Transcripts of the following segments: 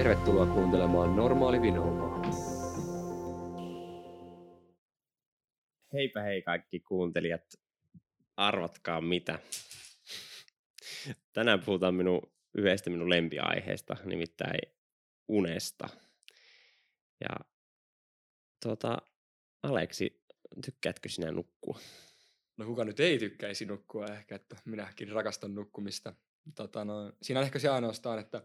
Tervetuloa kuuntelemaan Normaali Vinoumaa. Heipä hei kaikki kuuntelijat. Arvatkaa mitä. Tänään puhutaan minun yhdestä minun lempiaiheesta, nimittäin unesta. Ja tuota, Aleksi, tykkäätkö sinä nukkua? No kuka nyt ei tykkäisi nukkua ehkä, että minäkin rakastan nukkumista. Tota, no, siinä on ehkä se ainoastaan, että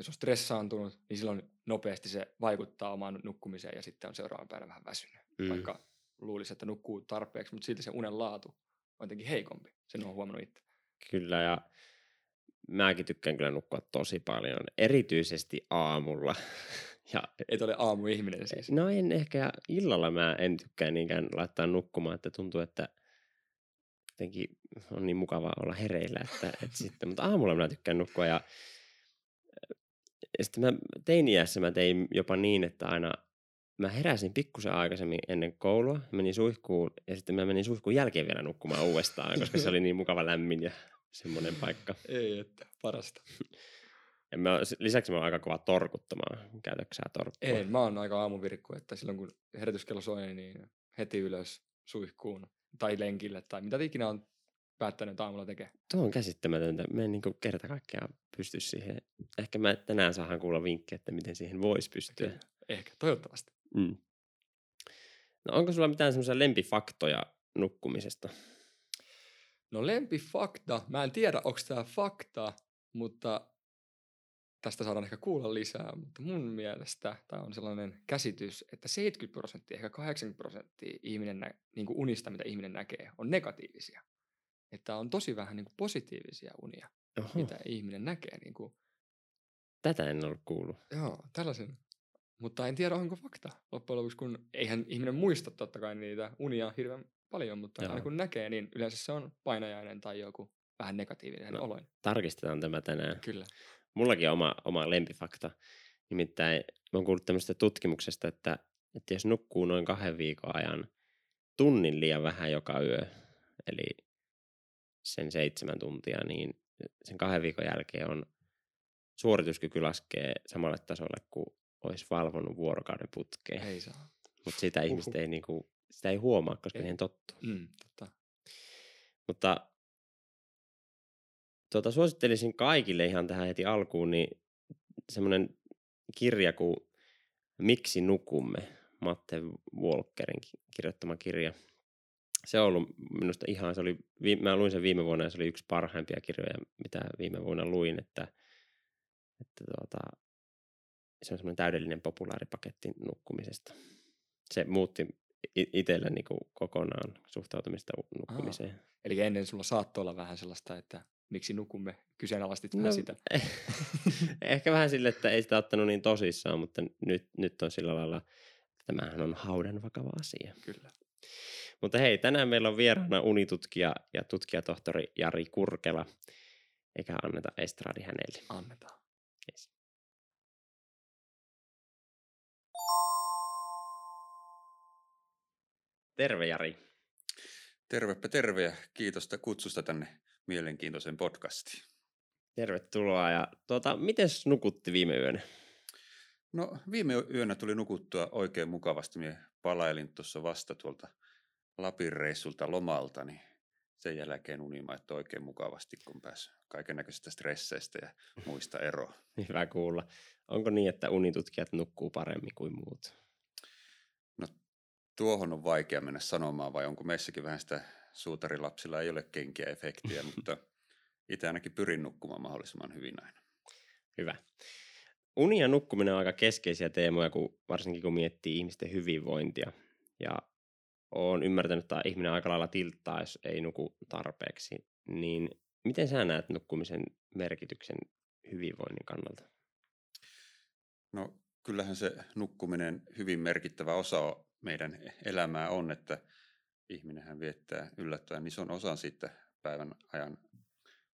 jos on stressaantunut, niin silloin nopeasti se vaikuttaa omaan nukkumiseen ja sitten on seuraavan päivänä vähän väsynyt. Mm. Vaikka luulisi, että nukkuu tarpeeksi, mutta silti se unen laatu on jotenkin heikompi. Sen on huomannut itse. Kyllä ja mäkin tykkään kyllä nukkua tosi paljon, erityisesti aamulla. Ja, Et ole aamuihminen siis? No en ehkä, illalla mä en tykkää niinkään laittaa nukkumaan, että tuntuu, että jotenkin on niin mukava olla hereillä, että, että sitten, mutta aamulla mä tykkään nukkua ja, ja sitten mä teiniässä mä tein jopa niin, että aina mä heräsin pikkusen aikaisemmin ennen koulua, menin suihkuun ja sitten mä menin suihkuun jälkeen vielä nukkumaan uudestaan, koska se oli niin mukava lämmin ja semmoinen paikka. Ei, että parasta. Ja mä, lisäksi mä oon aika kova torkuttamaan. Käytätkö sä torkkua? Ei, mä oon aika aamuvirkku, että silloin kun herätyskello soi, niin heti ylös suihkuun tai lenkille tai mitä ikinä on päättänyt aamulla tekemään. Tuo on käsittämätöntä. Mä en niin kerta kaikkiaan pysty siihen. Ehkä mä tänään saahan kuulla vinkkejä, että miten siihen voisi pystyä. Kyllä. Ehkä, toivottavasti. Mm. No onko sulla mitään semmoisia lempifaktoja nukkumisesta? No lempifakta, mä en tiedä onko tämä fakta, mutta tästä saadaan ehkä kuulla lisää, mutta mun mielestä tämä on sellainen käsitys, että 70 prosenttia, ehkä 80 prosenttia ihminen nä- niin kuin unista, mitä ihminen näkee, on negatiivisia. Että on tosi vähän niin kuin positiivisia unia, Oho. mitä ihminen näkee. Niin kuin. Tätä en ollut kuullut. Joo, tällaisen. Mutta en tiedä, onko fakta loppujen lopuksi, kun eihän ihminen muista totta kai niitä unia hirveän paljon, mutta aina kun näkee, niin yleensä se on painajainen tai joku vähän negatiivinen no, oloinen. Tarkistetaan tämä tänään. Kyllä. Mullakin on oma, oma lempifakta. Nimittäin mä oon kuullut tämmöistä tutkimuksesta, että, että jos nukkuu noin kahden viikon ajan tunnin liian vähän joka yö, eli sen seitsemän tuntia, niin sen kahden viikon jälkeen on suorituskyky laskee samalle tasolle kuin olisi valvonut vuorokauden putkeen. Ei saa. Mutta sitä Uhuh. ihmistä ei, niinku, sitä ei huomaa, koska ei. siihen tottuu. Mm, totta. Mutta tuota, suosittelisin kaikille ihan tähän heti alkuun niin semmoinen kirja kuin Miksi nukumme, Matte Walkerin kirjoittama kirja. Se on ollut minusta ihan, se oli, mä luin sen viime vuonna ja se oli yksi parhaimpia kirjoja, mitä viime vuonna luin, että, että tuota, se on semmoinen täydellinen populaaripaketti nukkumisesta. Se muutti itsellä niin kokonaan suhtautumista nukkumiseen. Aha. Eli ennen sulla saattoi olla vähän sellaista, että miksi nukumme, kyseenalaistit no, sitä. ehkä vähän sille, että ei sitä ottanut niin tosissaan, mutta nyt, nyt on sillä lailla, että tämähän on haudan vakava asia. Kyllä. Mutta hei, tänään meillä on vieraana unitutkija ja tutkijatohtori Jari Kurkela, eikä anneta estradi hänelle. Annetaan. Yes. Terve Jari. Tervepä terve ja kiitos kutsusta tänne mielenkiintoisen podcastiin. Tervetuloa. Ja tuota, miten nukutti viime yönä? No viime yönä tuli nukuttua oikein mukavasti. Minä palailin tuossa vasta tuolta Lapin reissulta lomalta, niin sen jälkeen unimaittoi oikein mukavasti, kun pääsi kaiken näköisistä stresseistä ja muista eroa. Hyvä kuulla. Onko niin, että unitutkijat nukkuu paremmin kuin muut? No tuohon on vaikea mennä sanomaan, vai onko meissäkin vähän sitä suutarilapsilla ei ole kenkiä efektiä, mutta itse ainakin pyrin nukkumaan mahdollisimman hyvin aina. Hyvä. Uni ja nukkuminen on aika keskeisiä teemoja, kun, varsinkin kun miettii ihmisten hyvinvointia. Ja olen ymmärtänyt, että ihminen aika lailla tilttaa, jos ei nuku tarpeeksi. Niin miten sä näet nukkumisen merkityksen hyvinvoinnin kannalta? No kyllähän se nukkuminen hyvin merkittävä osa meidän elämää on, että ihminenhän viettää yllättäen ison osan siitä päivän ajan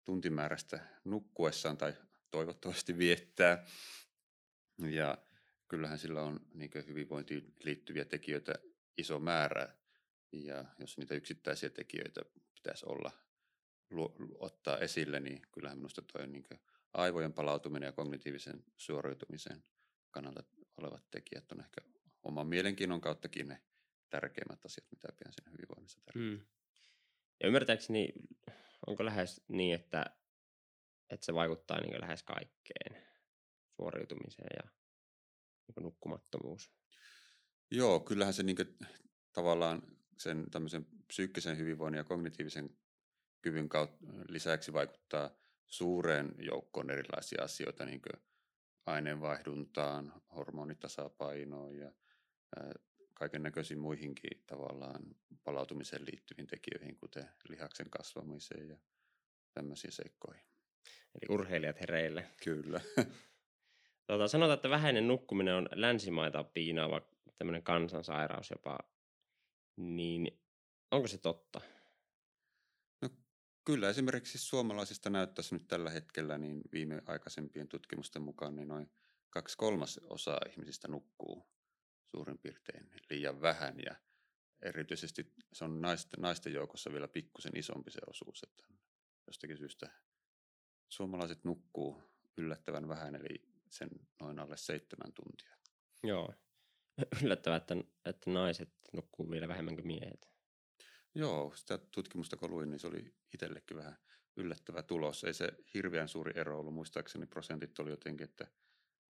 tuntimäärästä nukkuessaan tai toivottavasti viettää. Ja kyllähän sillä on niin hyvinvointiin liittyviä tekijöitä iso määrä. Ja jos niitä yksittäisiä tekijöitä pitäisi olla ottaa esille, niin kyllähän minusta tuo niin aivojen palautuminen ja kognitiivisen suoriutumisen kannalta olevat tekijät on ehkä oman mielenkiinnon kauttakin ne tärkeimmät asiat, mitä pidän siinä hyvinvoinnissa tärkeää. Mm. Ja ymmärtääkseni, onko lähes niin, että, että se vaikuttaa niin lähes kaikkeen suoriutumiseen ja niin nukkumattomuus? Joo, kyllähän se niin tavallaan sen tämmöisen psyykkisen hyvinvoinnin ja kognitiivisen kyvyn kautta lisäksi vaikuttaa suureen joukkoon erilaisia asioita, niin kuin aineenvaihduntaan, hormonitasapainoon ja kaiken näköisiin muihinkin tavallaan palautumiseen liittyviin tekijöihin, kuten lihaksen kasvamiseen ja tämmöisiin seikkoihin. Eli urheilijat hereille. Kyllä. Tuota, sanotaan, että vähäinen nukkuminen on länsimaita piinaava tämmöinen kansansairaus jopa. Niin onko se totta? No, kyllä esimerkiksi suomalaisista näyttäisi nyt tällä hetkellä niin viime aikaisempien tutkimusten mukaan niin noin kaksi kolmasosaa ihmisistä nukkuu suurin piirtein liian vähän ja erityisesti se on naisten, naisten joukossa vielä pikkusen isompi se osuus, että jostakin syystä suomalaiset nukkuu yllättävän vähän, eli sen noin alle seitsemän tuntia. Joo, yllättävää, että, että naiset nukkuu vielä vähemmän kuin miehet. Joo, sitä tutkimusta kun luin, niin se oli itsellekin vähän yllättävä tulos. Ei se hirveän suuri ero ollut, muistaakseni prosentit oli jotenkin, että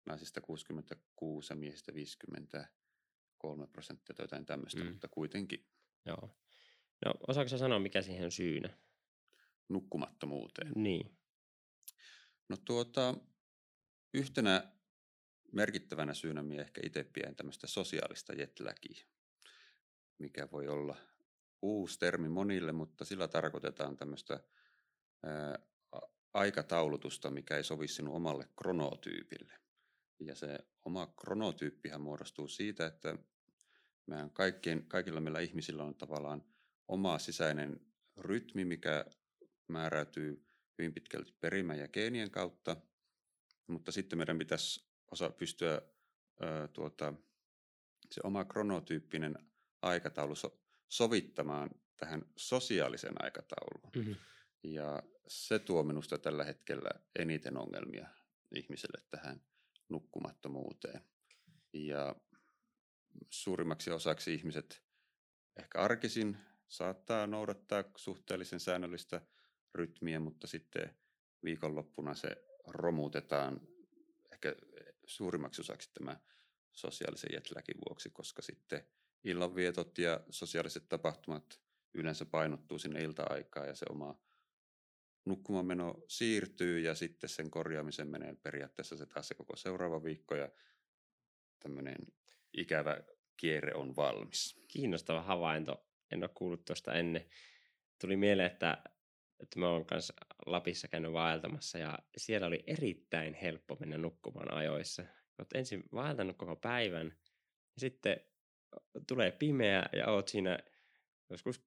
naisista 66 ja miehistä 50 kolme prosenttia tai jotain tämmöistä, mm. mutta kuitenkin. Joo. No osaako sanoa, mikä siihen on syynä? Nukkumattomuuteen. Niin. No tuota, yhtenä merkittävänä syynä minä ehkä itse pidän tämmöistä sosiaalista jetlagia, mikä voi olla uusi termi monille, mutta sillä tarkoitetaan tämmöistä ää, aikataulutusta, mikä ei sovi sinun omalle kronotyypille. Ja se oma kronotyyppihän muodostuu siitä, että meidän kaikkien, kaikilla meillä ihmisillä on tavallaan oma sisäinen rytmi, mikä määräytyy hyvin pitkälti perimän ja geenien kautta, mutta sitten meidän pitäisi osa pystyä ö, tuota, se oma kronotyyppinen aikataulu so, sovittamaan tähän sosiaalisen aikatauluun. Mm-hmm. Ja se tuo minusta tällä hetkellä eniten ongelmia ihmiselle tähän nukkumattomuuteen. Ja suurimmaksi osaksi ihmiset ehkä arkisin saattaa noudattaa suhteellisen säännöllistä rytmiä, mutta sitten viikonloppuna se romutetaan ehkä suurimmaksi osaksi tämä sosiaalisen jetläkin vuoksi, koska sitten illanvietot ja sosiaaliset tapahtumat yleensä painottuu sinne ilta-aikaan ja se oma nukkumameno siirtyy ja sitten sen korjaamisen menee periaatteessa se taas se koko seuraava viikko ja tämmöinen ikävä kierre on valmis. Kiinnostava havainto. En ole kuullut tuosta ennen. Tuli mieleen, että, että mä oon kanssa Lapissa käynyt vaeltamassa ja siellä oli erittäin helppo mennä nukkumaan ajoissa. Olet ensin vaeltanut koko päivän ja sitten tulee pimeä ja oot siinä joskus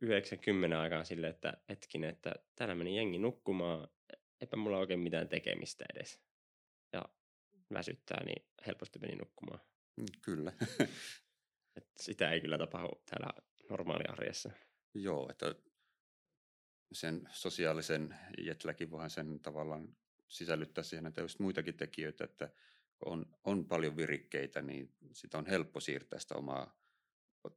90 aikaan silleen, että hetkinen, että täällä meni jengi nukkumaan, eipä mulla oikein mitään tekemistä edes. Ja väsyttää, niin helposti meni nukkumaan. Mm, kyllä. Et sitä ei kyllä tapahdu täällä normaaliarjessa. Joo, että sen sosiaalisen jetläkin voihan sen tavallaan sisällyttää siihen, että just muitakin tekijöitä, että on, on paljon virikkeitä, niin sitä on helppo siirtää sitä omaa,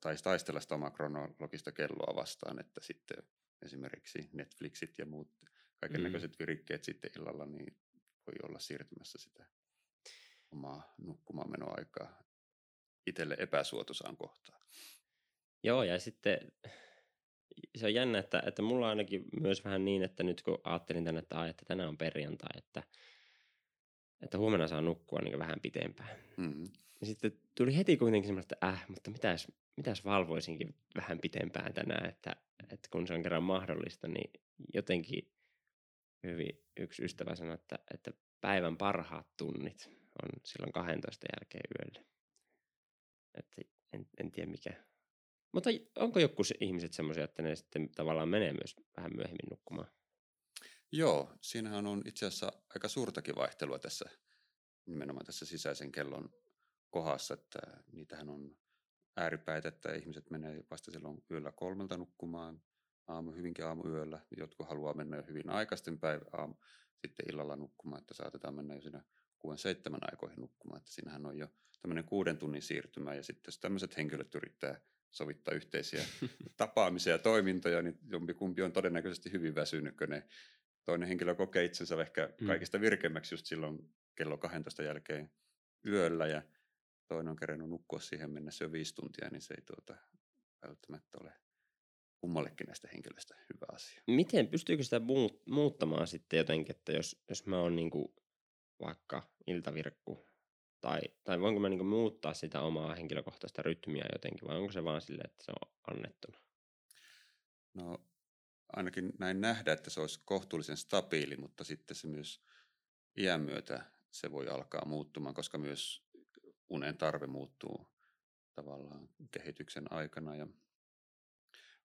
tai taistella sitä omaa kronologista kelloa vastaan, että sitten esimerkiksi Netflixit ja muut kaiken näköiset mm. virikkeet sitten illalla, niin voi olla siirtymässä sitä omaa nukkumaanmenoaikaa itselle epäsuotuisaan kohtaan. Joo, ja sitten se on jännä, että, että mulla on ainakin myös vähän niin, että nyt kun ajattelin tänne, että, että tänään on perjantai, että, että huomenna saa nukkua niin vähän pitempään. Mm-hmm. Ja sitten tuli heti kuitenkin semmoista, että äh, mutta mitäs, mitäs valvoisinkin vähän pitempään tänään, että, että kun se on kerran mahdollista, niin jotenkin hyvin yksi ystävä sanoi, että, että päivän parhaat tunnit on silloin 12 jälkeen yölle. Että en, en tiedä mikä. Mutta onko joku ihmiset semmoisia, että ne sitten tavallaan menee myös vähän myöhemmin nukkumaan? Joo, siinähän on itse asiassa aika suurtakin vaihtelua tässä nimenomaan tässä sisäisen kellon kohdassa, että niitähän on ääripäitä, että ihmiset menee vasta silloin yöllä kolmelta nukkumaan, aamu, hyvinkin aamuyöllä. Jotkut haluaa mennä jo hyvin aikaisten päivä aamu, sitten illalla nukkumaan, että saatetaan mennä jo siinä kuuden seitsemän aikoihin nukkumaan. Että siinähän on jo tämmöinen kuuden tunnin siirtymä ja sitten jos tämmöiset henkilöt yrittää sovittaa yhteisiä tapaamisia ja toimintoja, niin jompikumpi on todennäköisesti hyvin väsynyt, kun ne toinen henkilö kokee itsensä ehkä Mm. kaikista virkemmäksi just silloin kello 12 jälkeen yöllä ja toinen on kerennyt nukkua siihen mennessä jo viisi tuntia, niin se ei tuota, välttämättä ole kummallekin näistä henkilöistä hyvä asia. Miten, pystyykö sitä muut, muuttamaan sitten jotenkin, että jos, jos mä oon niinku vaikka iltavirkku, tai, tai voinko mä niinku muuttaa sitä omaa henkilökohtaista rytmiä jotenkin, vai onko se vaan silleen, että se on annettuna? No ainakin näin nähdä, että se olisi kohtuullisen stabiili, mutta sitten se myös iän myötä se voi alkaa muuttumaan, koska myös unen tarve muuttuu tavallaan kehityksen aikana. Ja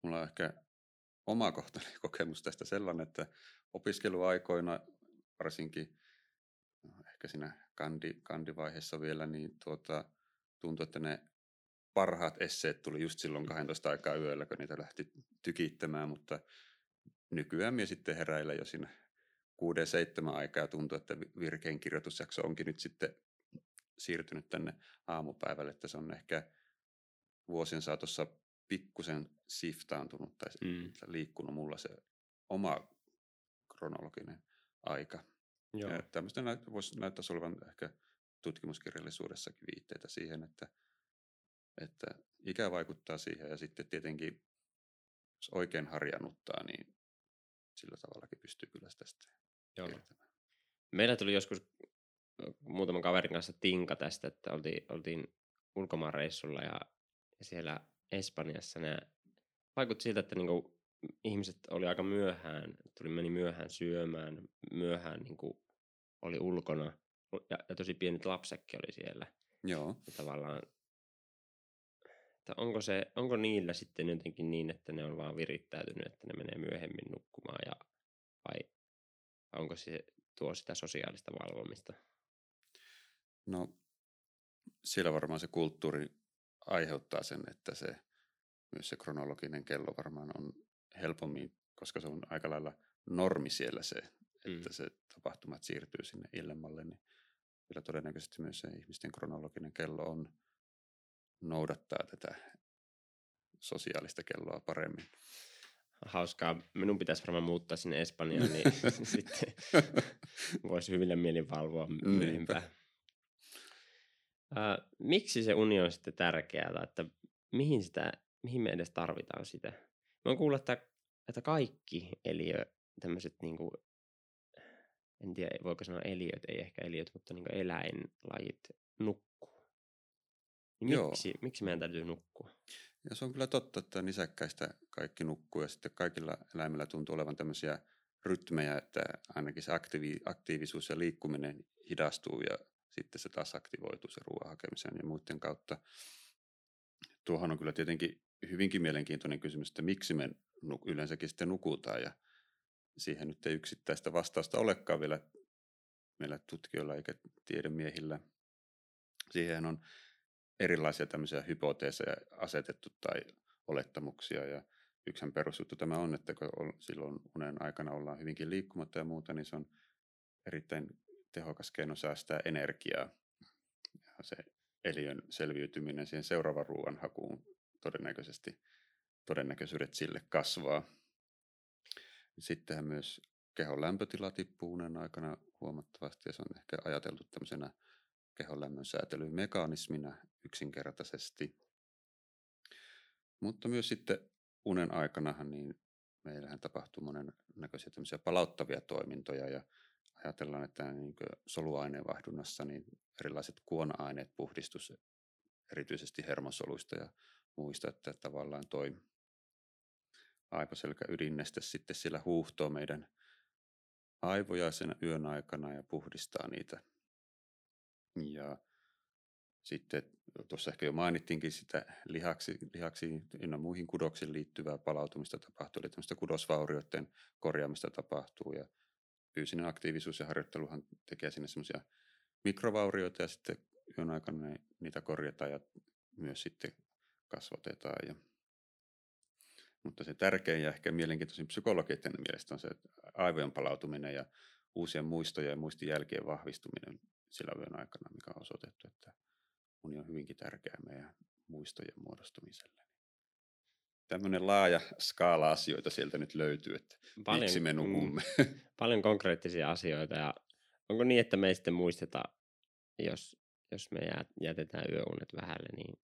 mulla on ehkä omakohtainen kokemus tästä sellainen, että opiskeluaikoina varsinkin no, ehkä siinä kandi, kandivaiheessa vielä, niin tuota, tuntui, että ne parhaat esseet tuli just silloin 12 aikaa yöllä, kun niitä lähti tykittämään, mutta nykyään minä sitten heräillä jo siinä kuuden seitsemän aikaa tuntuu, että vi- virkein kirjoitusjakso onkin nyt sitten siirtynyt tänne aamupäivälle, että se on ehkä vuosien saatossa pikkusen siftaantunut tai Mm. liikkunut mulla se oma kronologinen aika. Joo. Ja tämmöistä näyt, voisi näyttäisi olevan ehkä tutkimuskirjallisuudessakin viitteitä siihen, että, että ikä vaikuttaa siihen ja sitten tietenkin, jos oikein harjannuttaa, niin sillä tavallakin pystyy kyllä sitä sitten Joo. Meillä tuli joskus ö, muutaman kaverin kanssa tinka tästä, että oltiin, oltiin ulkomaanreissulla ja, ja siellä Espanjassa ne vaikutti siltä, että niinku ihmiset oli aika myöhään, tuli meni myöhään syömään, myöhään niinku oli ulkona ja, ja tosi pienet lapsekki oli siellä. Joo, Ja tavallaan, että onko, se, onko niillä sitten jotenkin niin, että ne on vaan virittäytynyt, että ne menee myöhemmin nukkumaan ja, vai onko se tuo sitä sosiaalista valvomista? no siellä varmaan se kulttuuri aiheuttaa sen, että se myös se kronologinen kello varmaan on helpommin, koska se on aika lailla normi siellä se, että Mm. se tapahtumat siirtyy sinne illemmalle, niin kyllä todennäköisesti myös se ihmisten kronologinen kello on noudattaa tätä sosiaalista kelloa paremmin. Hauskaa. Minun pitäisi varmaan muuttaa sinne Espanjaan, niin sitten voisi hyvillä mielin valvoa Niinpä. myöhempään. Ää, miksi se uni on sitten tärkeää, että mihin, sitä, mihin me edes tarvitaan sitä? Mä oon kuullut, että, että kaikki eliö, tämmöiset niinku, en tiedä voiko sanoa eliöt, ei ehkä eliöt, mutta niinku eläinlajit nukkuu. Niin Joo. miksi, miksi meidän täytyy nukkua? Ja se on kyllä totta, että nisäkkäistä kaikki nukkuu ja sitten kaikilla eläimillä tuntuu olevan tämmöisiä rytmejä, että ainakin se aktiivi, aktiivisuus ja liikkuminen hidastuu ja sitten se taas aktivoituu se ruoan hakemisen ja muiden kautta. Tuohon on kyllä tietenkin hyvinkin mielenkiintoinen kysymys, että miksi me yleensäkin sitten nukutaan ja siihen nyt ei yksittäistä vastausta olekaan vielä meillä tutkijoilla eikä tiedemiehillä. Siihen on erilaisia tämmöisiä hypoteeseja asetettu tai olettamuksia ja yksihän perusjuttu tämä on, että kun silloin unen aikana ollaan hyvinkin liikkumatta ja muuta, niin se on erittäin tehokas keino säästää energiaa. Ja se eliön selviytyminen siihen seuraavan ruoan hakuun todennäköisesti, todennäköisyydet sille kasvaa. Sittenhän myös kehon lämpötila tippuu unen aikana huomattavasti ja se on ehkä ajateltu tämmöisenä kehon lämmön säätelymekanismina yksinkertaisesti. Mutta myös sitten unen aikanahan niin meillähän tapahtuu monen näköisiä tämmöisiä palauttavia toimintoja ja ajatellaan, että niin soluaineenvaihdunnassa niin erilaiset kuona-aineet puhdistus erityisesti hermosoluista ja muista, että tavallaan toi aivoselkä ydinneste sitten siellä huuhtoo meidän aivoja sen yön aikana ja puhdistaa niitä. Ja sitten tuossa ehkä jo mainittiinkin sitä lihaksi, lihaksi ynnä muihin kudoksiin liittyvää palautumista tapahtuu, eli tämmöistä kudosvaurioiden korjaamista tapahtuu ja fyysinen aktiivisuus ja harjoitteluhan tekee sinne semmoisia mikrovaurioita ja sitten yön aikana niitä korjataan ja myös sitten kasvatetaan. Ja Mutta se tärkein ja ehkä mielenkiintoisin psykologien mielestä on se että aivojen palautuminen ja uusien muistojen ja muistijälkien vahvistuminen sillä yön aikana, mikä on osoitettu, että uni on hyvinkin tärkeä meidän muistojen muodostumiselle. Tämmöinen laaja skaala asioita sieltä nyt löytyy, että paljon, miksi me nukumme. Mm, paljon konkreettisia asioita ja onko niin, että me ei sitten muisteta, jos, jos me jätetään yöunet vähälle, niin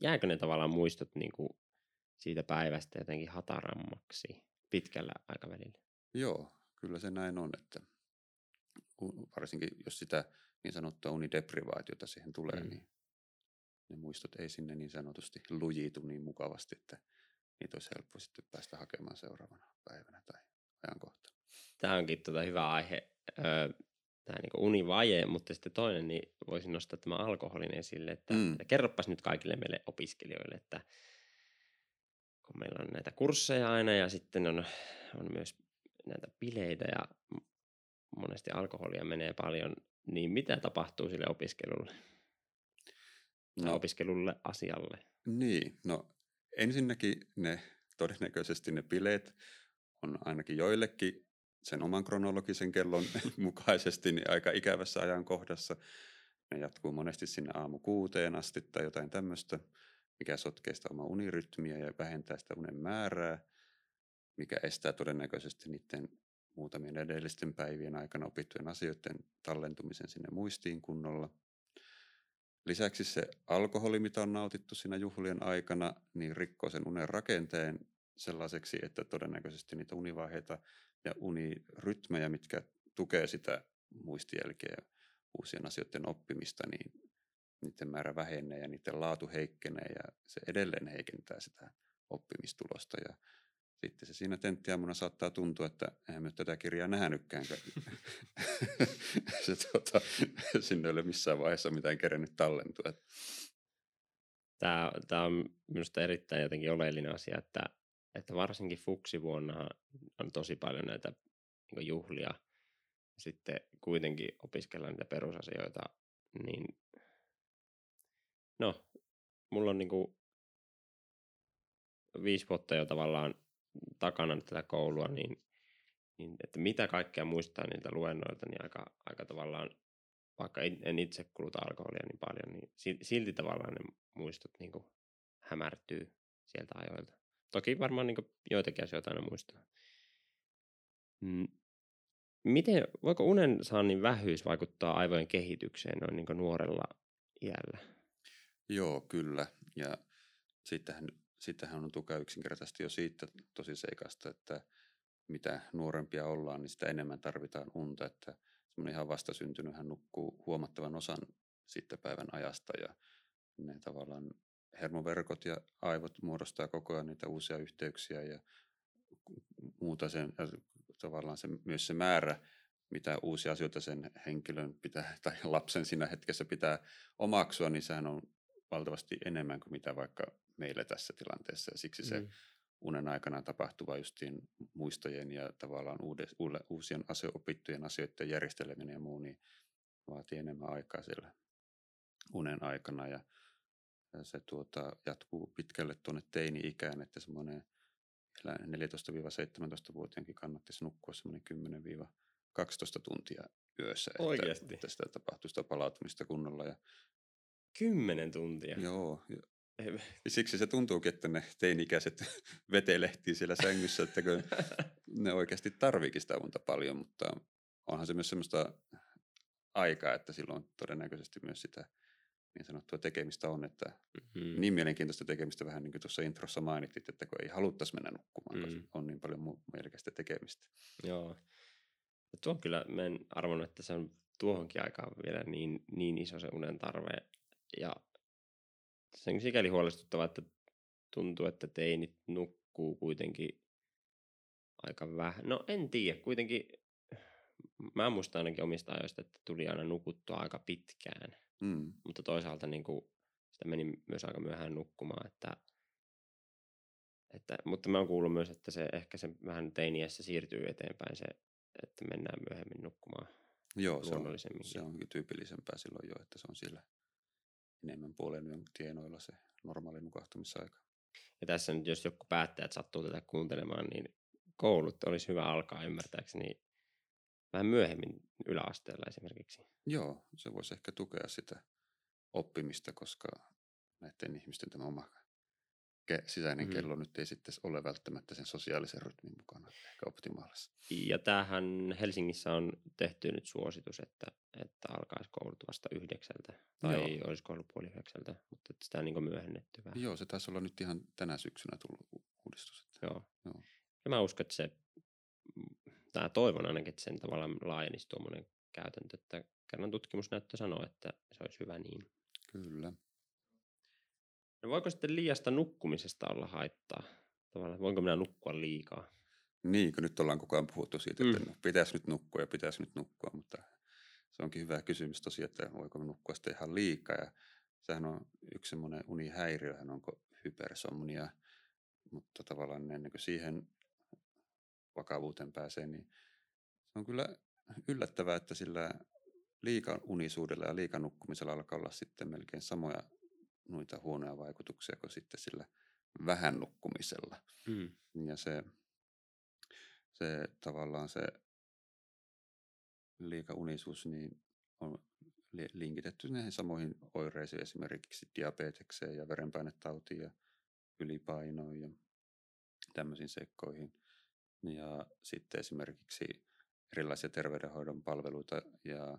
jääkö ne tavallaan muistot niin kuin siitä päivästä jotenkin hatarammaksi pitkällä aikavälillä? Joo, kyllä se näin on, että varsinkin jos sitä niin sanottua unideprivaatiota siihen tulee, mm. niin ne muistot ei sinne niin sanotusti lujitu niin mukavasti, että niitä olisi helppo sitten päästä hakemaan seuraavana päivänä tai ajankohtana. Tämä onkin tuota hyvä aihe, öö, tämä niin univaje, mutta sitten toinen, niin voisin nostaa tämän alkoholin esille, että mm. kerropas nyt kaikille meille opiskelijoille, että kun meillä on näitä kursseja aina ja sitten on, on myös näitä bileitä ja monesti alkoholia menee paljon, niin mitä tapahtuu sille opiskelulle? No, opiskelulle asialle? Niin, no ensinnäkin ne todennäköisesti ne bileet on ainakin joillekin sen oman kronologisen kellon mukaisesti niin aika ikävässä ajankohdassa. Ne jatkuu monesti sinne aamu kuuteen asti tai jotain tämmöistä, mikä sotkee sitä omaa unirytmiä ja vähentää sitä unen määrää, mikä estää todennäköisesti niiden muutamien edellisten päivien aikana opittujen asioiden tallentumisen sinne muistiin kunnolla. Lisäksi se alkoholi, mitä on nautittu siinä juhlien aikana, niin rikkoo sen unen rakenteen sellaiseksi, että todennäköisesti niitä univaiheita ja unirytmejä, mitkä tukee sitä muistijälkeä ja uusien asioiden oppimista, niin niiden määrä vähenee ja niiden laatu heikkenee ja se edelleen heikentää sitä oppimistulosta. Ja sitten se siinä tenttiaamuna saattaa tuntua, että eihän me tätä kirjaa nähnytkään. se, tuota, sinne ei ole missään vaiheessa mitään kerennyt tallentua. Tämä, tämä on minusta erittäin jotenkin oleellinen asia, että, että varsinkin fuksivuonna on tosi paljon näitä niin juhlia. Sitten kuitenkin opiskellaan niitä perusasioita, niin no, mulla on niin kuin viisi vuotta jo tavallaan takana tätä koulua, niin, niin että mitä kaikkea muistaa niiltä luennoilta, niin aika, aika tavallaan, vaikka en itse kuluta alkoholia niin paljon, niin silti tavallaan ne muistot niin kuin hämärtyy sieltä ajoilta. Toki varmaan niin joitakin asioita aina muistaa. Mm. Miten, voiko unen saannin vähyys vaikuttaa aivojen kehitykseen noin niin nuorella iällä? Joo, kyllä. Ja sittenhän sitähän on tukea yksinkertaisesti jo siitä tosi seikasta, että mitä nuorempia ollaan, niin sitä enemmän tarvitaan unta, että semmoinen ihan vastasyntynyt hän nukkuu huomattavan osan sitten päivän ajasta ja ne tavallaan hermoverkot ja aivot muodostaa koko ajan niitä uusia yhteyksiä ja muuta sen, ja tavallaan se, myös se määrä, mitä uusia asioita sen henkilön pitää, tai lapsen siinä hetkessä pitää omaksua, niin sehän on valtavasti enemmän kuin mitä vaikka meillä tässä tilanteessa. Ja siksi se mm. unen aikana tapahtuva justiin muistojen ja tavallaan uudes, uule, uusien asio, opittujen asioiden järjesteleminen ja muu, niin vaatii enemmän aikaa siellä unen aikana. Ja se tuota, jatkuu pitkälle tuonne teini-ikään, että semmoinen 14-17-vuotiaankin kannattaisi nukkua semmoinen 10-12 tuntia yössä, Oikeasti? että, että sitä tapahtuu sitä palautumista kunnolla. Ja Kymmenen tuntia? Joo. Ja siksi se tuntuukin, että ne teini-ikäiset vetelehtii siellä sängyssä, että ne oikeasti tarviikin sitä unta paljon, mutta onhan se myös semmoista aikaa, että silloin todennäköisesti myös sitä niin sanottua tekemistä on, että mm-hmm. niin mielenkiintoista tekemistä vähän niin kuin tuossa introssa mainittit, että kun ei haluttaisi mennä nukkumaan, mm. koska on niin paljon mielekästä tekemistä. Joo. Ja tuo kyllä, mä en arvannut, että se on tuohonkin aikaan vielä niin, niin iso se unen tarve, ja se on sikäli huolestuttavaa, että tuntuu, että teinit nukkuu kuitenkin aika vähän. No en tiedä, kuitenkin mä muistan ainakin omista ajoista, että tuli aina nukuttua aika pitkään. Mm. Mutta toisaalta niin kuin, sitä meni myös aika myöhään nukkumaan, että, että, mutta mä oon kuullut myös, että se ehkä se vähän teiniässä siirtyy eteenpäin se, että mennään myöhemmin nukkumaan Joo, se on, se onkin tyypillisempää silloin jo, että se on siellä enemmän puolen yön tienoilla se normaali nukahtumisaika. Ja tässä nyt, jos joku päättäjät sattuu tätä kuuntelemaan, niin koulut olisi hyvä alkaa ymmärtääkseni vähän myöhemmin yläasteella esimerkiksi. Joo, se voisi ehkä tukea sitä oppimista, koska näiden ihmisten tämä oma sisäinen mm. kello nyt ei sitten ole välttämättä sen sosiaalisen rytmin mukana ehkä optimaalissa. Ja tämähän Helsingissä on tehty nyt suositus, että, että alkaisi koulut vasta yhdeksältä. Tai Joo. olisiko ollut puoli yhdeksältä, mutta että sitä on niin myöhennetty vähän. Joo, se taisi olla nyt ihan tänä syksynä tullut uudistus. Että. Joo. Joo. Ja mä uskon, että se, tai toivon ainakin, että sen tavallaan laajenisi tuommoinen käytäntö, että kerran tutkimusnäyttö sanoo, että se olisi hyvä niin. Kyllä. No voiko sitten liiasta nukkumisesta olla haittaa? Tavallaan, voinko minä nukkua liikaa? Niin, kun nyt ollaan koko ajan puhuttu siitä, Mm. että no, pitäisi nyt nukkua ja pitäisi nyt nukkua, mutta se onkin hyvä kysymys tosiaan, että voiko nukkua sitten ihan liikaa. Ja sehän on yksi semmoinen unihäiriöhän, onko hypersomnia, mutta tavallaan ennen kuin siihen vakavuuteen pääsee, niin se on kyllä yllättävää, että sillä liikanunisuudella ja liikanukkumisella alkaa olla sitten melkein samoja noita huonoja vaikutuksia kuin sitten sillä vähän nukkumisella. Mm. Ja se, se tavallaan se liikaunisuus niin on li- linkitetty näihin samoihin oireisiin, esimerkiksi diabetekseen ja verenpainetautiin ja ylipainoon ja tämmöisiin seikkoihin. Ja sitten esimerkiksi erilaisia terveydenhoidon palveluita ja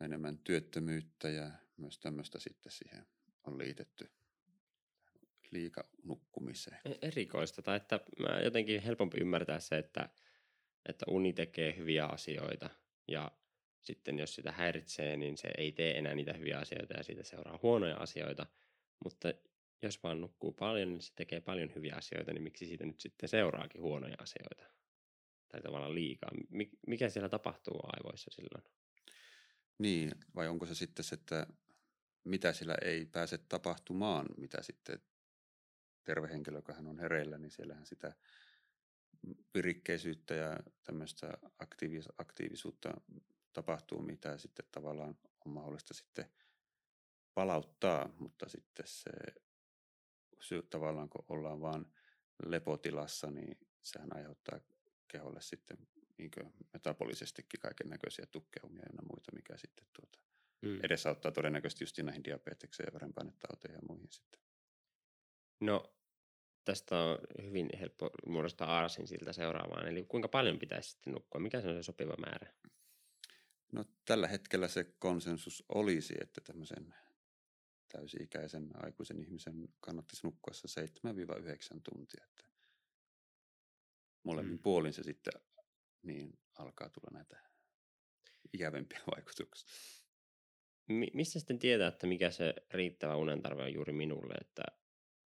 enemmän työttömyyttä ja myös tämmöistä sitten siihen on liitetty liikanukkumiseen. E- Erikoista, tai että mä jotenkin helpompi ymmärtää se, että, että uni tekee hyviä asioita ja sitten jos sitä häiritsee, niin se ei tee enää niitä hyviä asioita ja siitä seuraa huonoja asioita. Mutta jos vaan nukkuu paljon, niin se tekee paljon hyviä asioita, niin miksi siitä nyt sitten seuraakin huonoja asioita? Tai tavallaan liikaa. Mi- Mikä siellä tapahtuu aivoissa silloin? Niin, vai onko se sitten se, että mitä sillä ei pääse tapahtumaan, mitä sitten terve henkilö, joka hän on hereillä, niin siellähän sitä virikkeisyyttä ja tämmöistä aktiivis- aktiivisuutta tapahtuu, mitä sitten tavallaan on mahdollista sitten palauttaa, mutta sitten se sy- tavallaan kun ollaan vaan lepotilassa, niin sehän aiheuttaa keholle sitten niin metabolisestikin kaiken näköisiä tukkeumia ja muita, mikä sitten tuota, Mm. edesauttaa todennäköisesti just näihin diabetekseen ja verenpainetauteihin ja muihin sitten. No, tästä on hyvin helppo muodostaa aasin siltä seuraavaan. Eli kuinka paljon pitäisi sitten nukkua? Mikä se on se sopiva määrä? No, tällä hetkellä se konsensus olisi, että tämmöisen täysi-ikäisen aikuisen ihmisen kannattaisi nukkua se 7-9 tuntia. Että molemmin Mm. puolin se sitten niin alkaa tulla näitä ikävempiä vaikutuksia. Mi- missä sitten tietää, että mikä se riittävä unen tarve on juuri minulle? Että,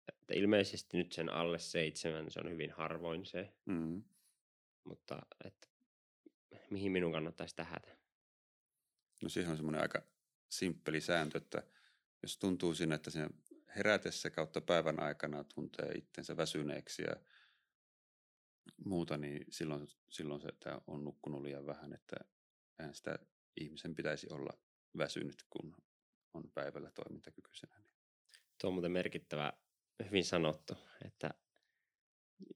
että ilmeisesti nyt sen alle seitsemän, se on hyvin harvoin se, Mm. mutta että, mihin minun kannattaisi tähätä? No siihen on semmoinen aika simppeli sääntö, että jos tuntuu siinä, että siinä herätessä kautta päivän aikana tuntee itsensä väsyneeksi ja muuta, niin silloin, silloin se että on nukkunut liian vähän, että eihän sitä ihmisen pitäisi olla väsynyt, kun on päivällä toimintakykyisenä. Niin Tuo on muuten merkittävä, hyvin sanottu, että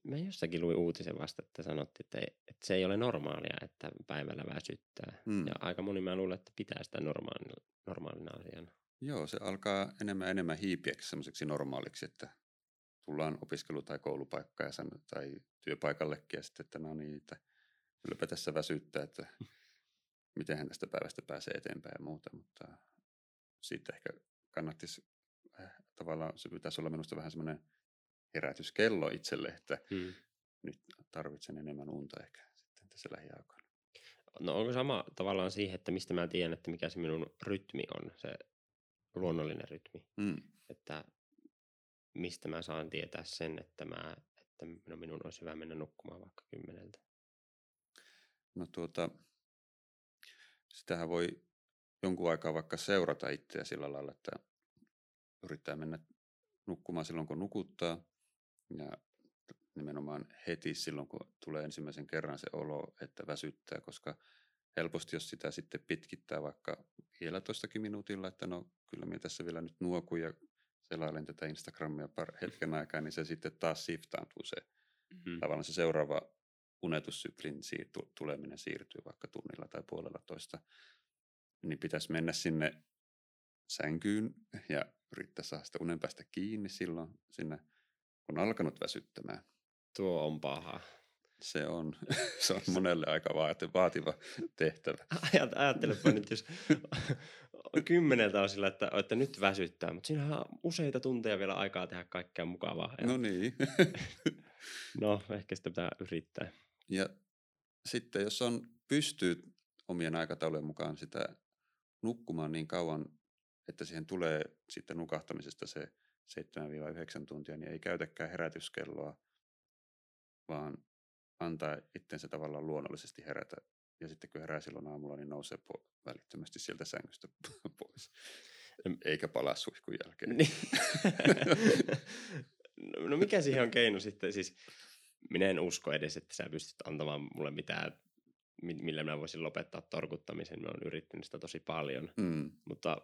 mä jossakin luin uutisen vasta, että sanottiin, että, ei, että se ei ole normaalia, että päivällä väsyttää. Mm. Ja aika moni mä luulen, että pitää sitä normaalina, normaalina asiana. Joo, se alkaa enemmän ja enemmän hiipiäksi semmoiseksi normaaliksi, että tullaan opiskelu- tai koulupaikkaan ja san- tai työpaikallekin ja sitten, että no niin, että kylläpä tässä väsyttää, että mitenhän tästä päivästä pääsee eteenpäin ja muuta, mutta siitä ehkä kannattaisi äh, tavallaan, se pitäisi olla minusta vähän semmoinen herätyskello itselle, että Hmm. nyt tarvitsen enemmän unta ehkä sitten tässä lähiaikoina. No onko sama tavallaan siihen, että mistä mä tiedän, että mikä se minun rytmi on, se luonnollinen rytmi? Mm. Että mistä mä saan tietää sen, että, mä, että no minun olisi hyvä mennä nukkumaan vaikka kymmeneltä. No tuota, sitähän voi jonkun aikaa vaikka seurata itseä sillä lailla, että yrittää mennä nukkumaan silloin, kun nukuttaa ja nimenomaan heti silloin, kun tulee ensimmäisen kerran se olo, että väsyttää, koska helposti jos sitä sitten pitkittää vaikka vielä toistakin minuutilla, että no kyllä minä tässä vielä nyt nuokun ja selailen tätä Instagramia par hetken aikaa, niin se sitten taas siftaantuu se. Mm. Tavallaan se seuraava unetussyklin siirtu, tuleminen siirtyy vaikka tunnilla tai puolella toista. Niin pitäisi mennä sinne sänkyyn ja yrittää saada sitä unen päästä kiinni silloin sinne, kun on alkanut väsyttämään. Tuo on paha. Se on, se on monelle aika vaati- vaativa tehtävä. Ajat, ajattelepa nyt, jos kymmeneltä on sillä, että, että nyt väsyttää, mutta siinähän on useita tunteja vielä aikaa tehdä kaikkea mukavaa. Ja, No niin. no, ehkä sitä pitää yrittää. Ja sitten jos on pystyy omien aikataulujen mukaan sitä nukkumaan niin kauan, että siihen tulee sitten nukahtamisesta se 7-9 tuntia, niin ei käytäkään herätyskelloa, vaan antaa itsensä tavallaan luonnollisesti herätä. Ja sitten kun herää silloin aamulla, niin nousee po- välittömästi sieltä sängystä pois. Eikä palaa suihkun jälkeen. Niin. no, no mikä siihen on keino sitten? Siis minä en usko edes, että sä pystyt antamaan mulle mitään, mi- millä mä voisin lopettaa torkuttamisen. Mä oon yrittänyt sitä tosi paljon. Mm. Mutta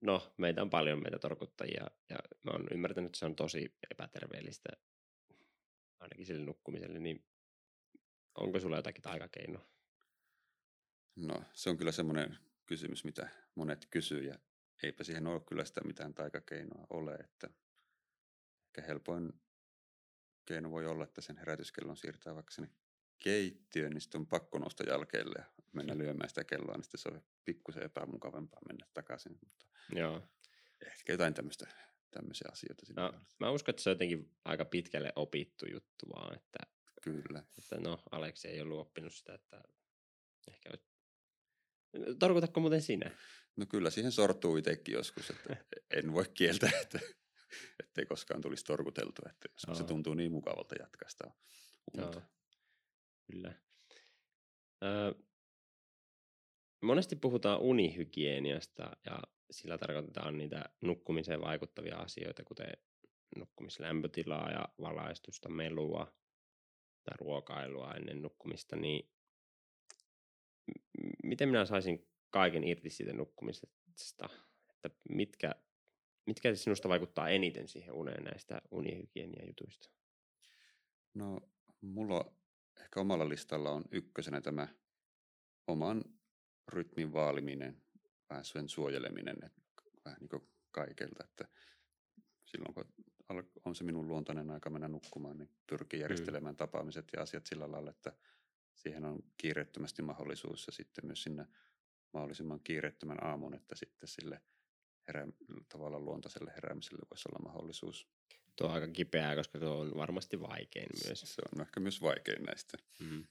no, meitä on paljon meitä torkuttajia ja mä oon ymmärtänyt, että se on tosi epäterveellistä ainakin sille nukkumiselle, niin onko sulla jotakin taikakeinoa? No, se on kyllä semmoinen kysymys, mitä monet kysyy ja eipä siihen ole kyllä sitä mitään taikakeinoa ole, että ehkä helpoin keino voi olla, että sen herätyskellon siirtää vaikka sinne keittiöön, niin sitten on pakko nousta jälkeelle ja mennä lyömään sitä kelloa, niin sitten se on pikkusen epämukavampaa mennä takaisin, mutta Joo. ehkä jotain tämmöistä, tämmöisiä asioita No, mä uskon, että se on jotenkin aika pitkälle opittu juttu vaan, että, Kyllä. että no, Aleksi ei ollut oppinut sitä, että ehkä. Torkutatko muuten sinä? No kyllä siihen sortuu itsekin joskus, että en voi kieltää, että ettei koskaan tulisi torkuteltua, että joskus se tuntuu niin mukavalta jatkaa sitä unta. Joo, kyllä. Öö, monesti puhutaan unihygieniasta ja sillä tarkoitetaan niitä nukkumiseen vaikuttavia asioita, kuten nukkumislämpötilaa ja valaistusta, melua tai ruokailua ennen nukkumista, niin miten minä saisin kaiken irti siitä nukkumisesta, että mitkä, mitkä sinusta vaikuttaa eniten siihen uneen näistä unihygienia jutuista? No, mulla ehkä omalla listalla on ykkösenä tämä oman rytmin vaaliminen, vähän sen suojeleminen, että vähän niin kuin kaikelta, että silloin kun on se minun luontainen aika mennä nukkumaan, niin pyrkii järjestelemään tapaamiset ja asiat sillä lailla, että siihen on kiireettömästi mahdollisuus ja sitten myös sinne mahdollisimman kiireettömän aamun, että sitten sille herää, tavallaan luontaiselle heräämiselle voisi olla mahdollisuus. Tuo on aika kipeää, koska tuo on varmasti vaikein myös. Se on ehkä myös vaikein näistä. Mm.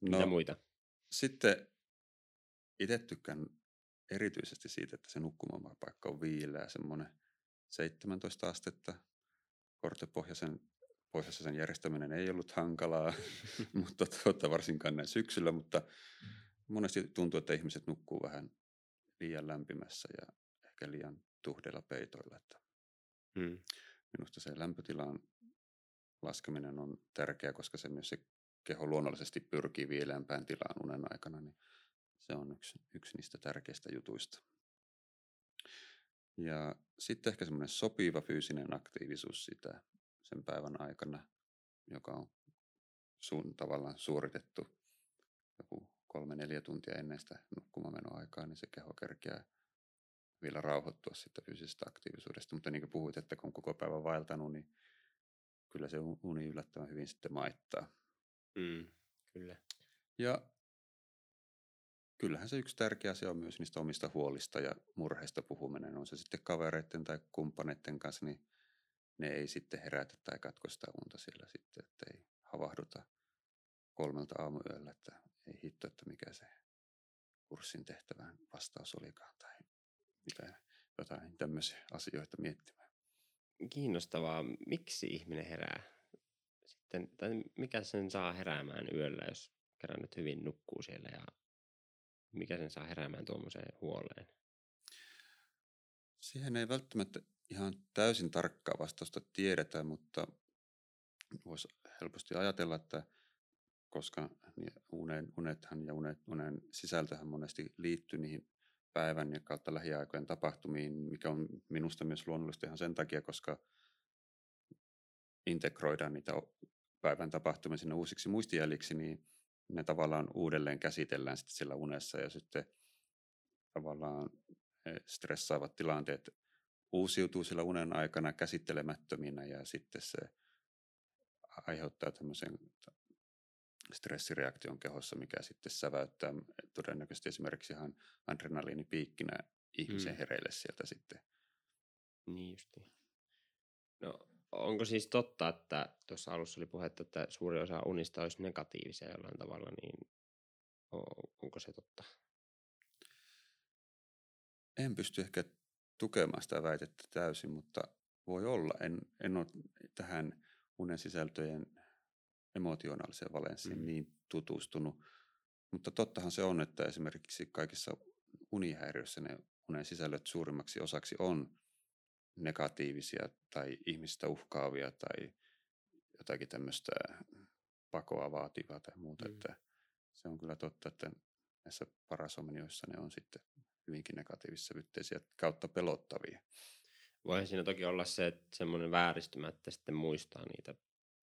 No, Mitä muita? Sitten itse tykkään erityisesti siitä, että se nukkumapaikka on viileä, semmoinen 17 astetta. Kortepohjaisen pohjassa sen järjestäminen ei ollut hankalaa, mutta tuota, varsinkaan näin syksyllä, mutta monesti tuntuu, että ihmiset nukkuu vähän liian lämpimässä ja ehkä liian tuhdeilla peitoilla. Että Mm. minusta se lämpötilan laskeminen on tärkeää, koska se myös se keho luonnollisesti pyrkii viileämpään tilaan unen aikana, niin se on yksi, yksi niistä tärkeistä jutuista. Ja sitten ehkä semmoinen sopiva fyysinen aktiivisuus sitä sen päivän aikana, joka on sun tavallaan suoritettu joku kolme neljä tuntia ennen sitä nukkumamenoaikaa, niin se keho kerkeää vielä rauhoittua sitä fyysisestä aktiivisuudesta. Mutta niin kuin puhuit, että kun on koko päivän vaeltanut, niin kyllä se uni yllättävän hyvin sitten maittaa. Mm. Kyllä. Ja kyllähän se yksi tärkeä asia on myös niistä omista huolista ja murheista puhuminen. On se sitten kavereiden tai kumppaneiden kanssa, niin ne ei sitten herätä tai katko sitä unta siellä sitten, että ei havahduta kolmelta aamuyöllä, että ei hitto, että mikä se kurssin tehtävän vastaus olikaan tai mitä jotain tämmöisiä asioita miettimään. Kiinnostavaa. Miksi ihminen herää? Sitten, tai mikä sen saa heräämään yöllä, jos kerran nyt hyvin nukkuu siellä ja mikä sen saa heräämään tuommoiseen huoleen? Siihen ei välttämättä ihan täysin tarkkaa vastausta tiedetä, mutta voisi helposti ajatella, että koska unen, unethan ja unet, unen sisältöhän monesti liittyy niihin päivän ja kautta lähiaikojen tapahtumiin, mikä on minusta myös luonnollista ihan sen takia, koska integroidaan niitä päivän tapahtumia sinne uusiksi muistijäljiksi, niin ne tavallaan uudelleen käsitellään sitten sillä unessa ja sitten tavallaan stressaavat tilanteet uusiutuu sillä unen aikana käsittelemättöminä ja sitten se aiheuttaa tämmöisen stressireaktion kehossa, mikä sitten säväyttää todennäköisesti esimerkiksi ihan adrenaliinipiikkinä ihmisen mm. hereille sieltä sitten. Niin justiin. No, onko siis totta, että tuossa alussa oli puhetta, että suuri osa unista olisi negatiivisia jollain tavalla, niin onko se totta? En pysty ehkä tukemaan sitä väitettä täysin, mutta voi olla. En, en ole tähän unen sisältöjen emotionaaliseen valenssiin mm. niin tutustunut. Mutta tottahan se on, että esimerkiksi kaikissa unihäiriöissä ne unen sisällöt suurimmaksi osaksi on negatiivisia tai ihmistä uhkaavia tai jotakin tämmöistä pakoa vaativaa tai muuta. Mm. Että se on kyllä totta, että näissä parasomenioissa ne on sitten hyvinkin negatiivisissa vytteisiä kautta pelottavia. Voihan siinä toki olla se, että semmoinen vääristymä, että sitten muistaa niitä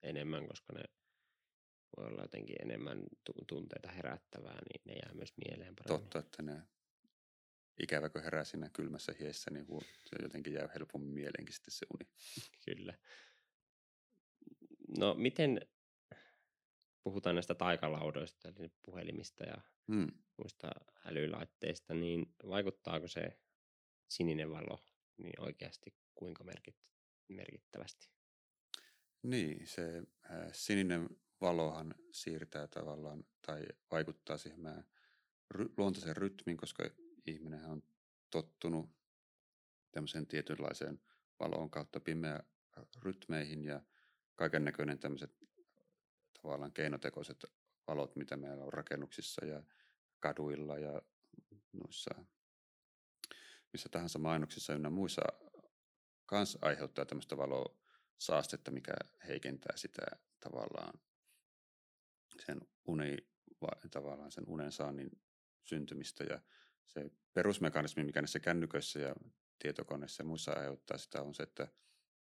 enemmän, koska ne voi olla jotenkin enemmän tunteita herättävää, niin ne jää myös mieleen paremmin. Totta, että ne ikävä kun herää siinä kylmässä hiessä, niin se jotenkin jää helpommin mieleenkin sitten se uni. Kyllä. No miten, puhutaan näistä taikalaudoista, eli puhelimista ja hmm. muista älylaitteista, niin vaikuttaako se sininen valo niin oikeasti kuinka merkit, merkittävästi? Niin, se sininen valohan siirtää tavallaan tai vaikuttaa siihen meidän ry- luontaisen rytmiin, koska ihminen on tottunut tämmöiseen tietynlaiseen valoon kautta pimeä rytmeihin ja kaiken näköinen tämmöiset tavallaan keinotekoiset valot, mitä meillä on rakennuksissa ja kaduilla ja noissa missä tahansa mainoksissa ynnä muissa kans aiheuttaa tämmöistä valosaastetta, mikä heikentää sitä tavallaan sen uni, tavallaan sen unen saannin syntymistä ja se perusmekanismi, mikä näissä kännyköissä ja tietokoneissa ja muissa aiheuttaa sitä on se, että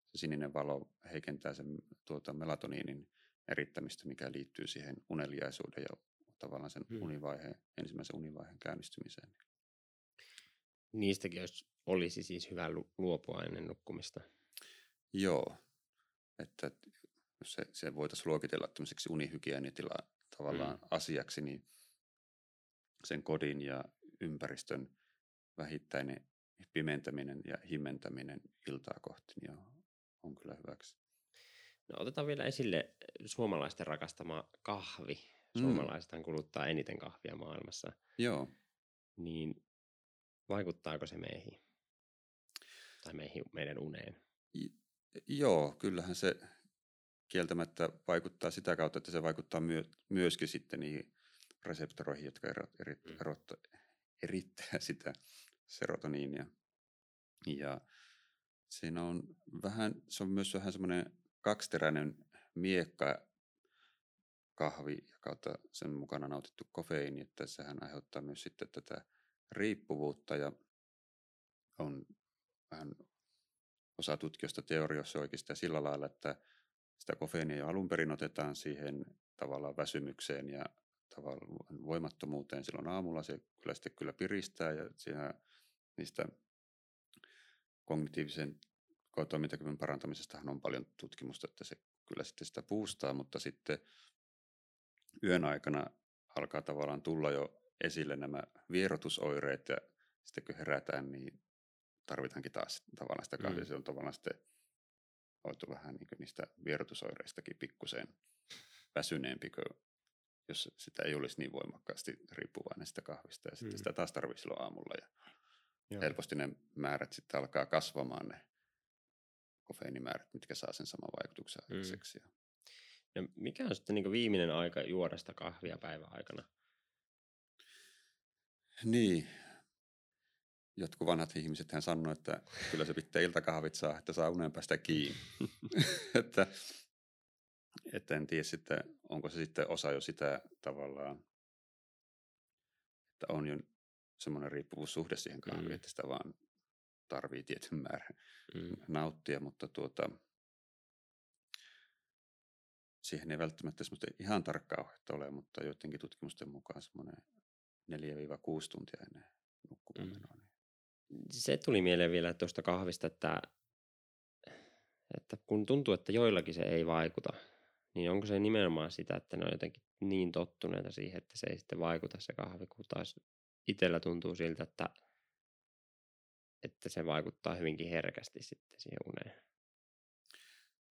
se sininen valo heikentää sen tuota melatoniinin erittämistä, mikä liittyy siihen uneliaisuuden ja tavallaan sen hmm. univaiheen, ensimmäisen univaiheen käynnistymiseen. Niistäkin olisi siis hyvä luopua ennen nukkumista. Joo, että jos se, se voitaisiin luokitella tämmöiseksi unihygienitila tavallaan hmm. asiaksi, niin sen kodin ja ympäristön vähittäinen pimentäminen ja himmentäminen iltaa kohti niin on, on kyllä hyväksi. No, otetaan vielä esille suomalaisten rakastama kahvi. Mm. Suomalaisethan kuluttaa eniten kahvia maailmassa. Joo. Niin vaikuttaako se meihin? Tai meihin, meidän uneen? I, joo, kyllähän se kieltämättä vaikuttaa sitä kautta, että se vaikuttaa myö, myöskin sitten niihin reseptoroihin, jotka erot, erot, mm. erot, erittää sitä serotoniinia. Ja siinä on vähän, se on myös vähän semmoinen kaksiteräinen miekka kahvi kautta sen mukana nautittu kofeiini, että sehän aiheuttaa myös sitten tätä riippuvuutta ja on vähän osa tutkijoista teoriassa oikeastaan sillä lailla, että sitä kofeiinia jo alun perin otetaan siihen tavallaan väsymykseen ja tavallaan voimattomuuteen silloin aamulla. Se kyllä sitten kyllä piristää ja siinä niistä kognitiivisen toimintakyvyn parantamisestahan on paljon tutkimusta, että se kyllä sitten sitä puustaa, mutta sitten yön aikana alkaa tavallaan tulla jo esille nämä vierotusoireet ja sitten kun herätään, niin tarvitaankin taas tavallaan sitä kahvia. Mm. Se on tavallaan sitten oltu vähän niin niistä vierotusoireistakin pikkusen väsyneempi, jos sitä ei olisi niin voimakkaasti riippuvainen sitä kahvista. Ja sitten mm. sitä taas tarvitsisi silloin aamulla. Ja Joo. helposti ne määrät sitten alkaa kasvamaan ne kofeiinimäärät, mitkä saa sen saman vaikutuksen mm. aikaiseksi. Mm. Ja mikä on sitten niin viimeinen aika juoda sitä kahvia päivän aikana? Niin. Jotkut vanhat ihmiset hän sanoo, että kyllä se pitää iltakahvit saa, että saa unen päästä kiinni. että, että en tiedä sitten, onko se sitten osa jo sitä tavallaan, että on jo semmoinen riippuvuussuhde siihen kahviin, Mm. että sitä vaan tarvii tietyn määrän Mm. nauttia, mutta tuota, siihen ei välttämättä semmoista ihan tarkkaa ohjetta ole, mutta joidenkin tutkimusten mukaan semmoinen 4-6 tuntia ennen nukkumaan Mm. menoa. Niin Se tuli mieleen vielä tuosta kahvista, että, että kun tuntuu, että joillakin se ei vaikuta, niin onko se nimenomaan sitä, että ne on jotenkin niin tottuneita siihen, että se ei sitten vaikuta se kahvi, kun taas itsellä tuntuu siltä, että, että se vaikuttaa hyvinkin herkästi sitten siihen uneen.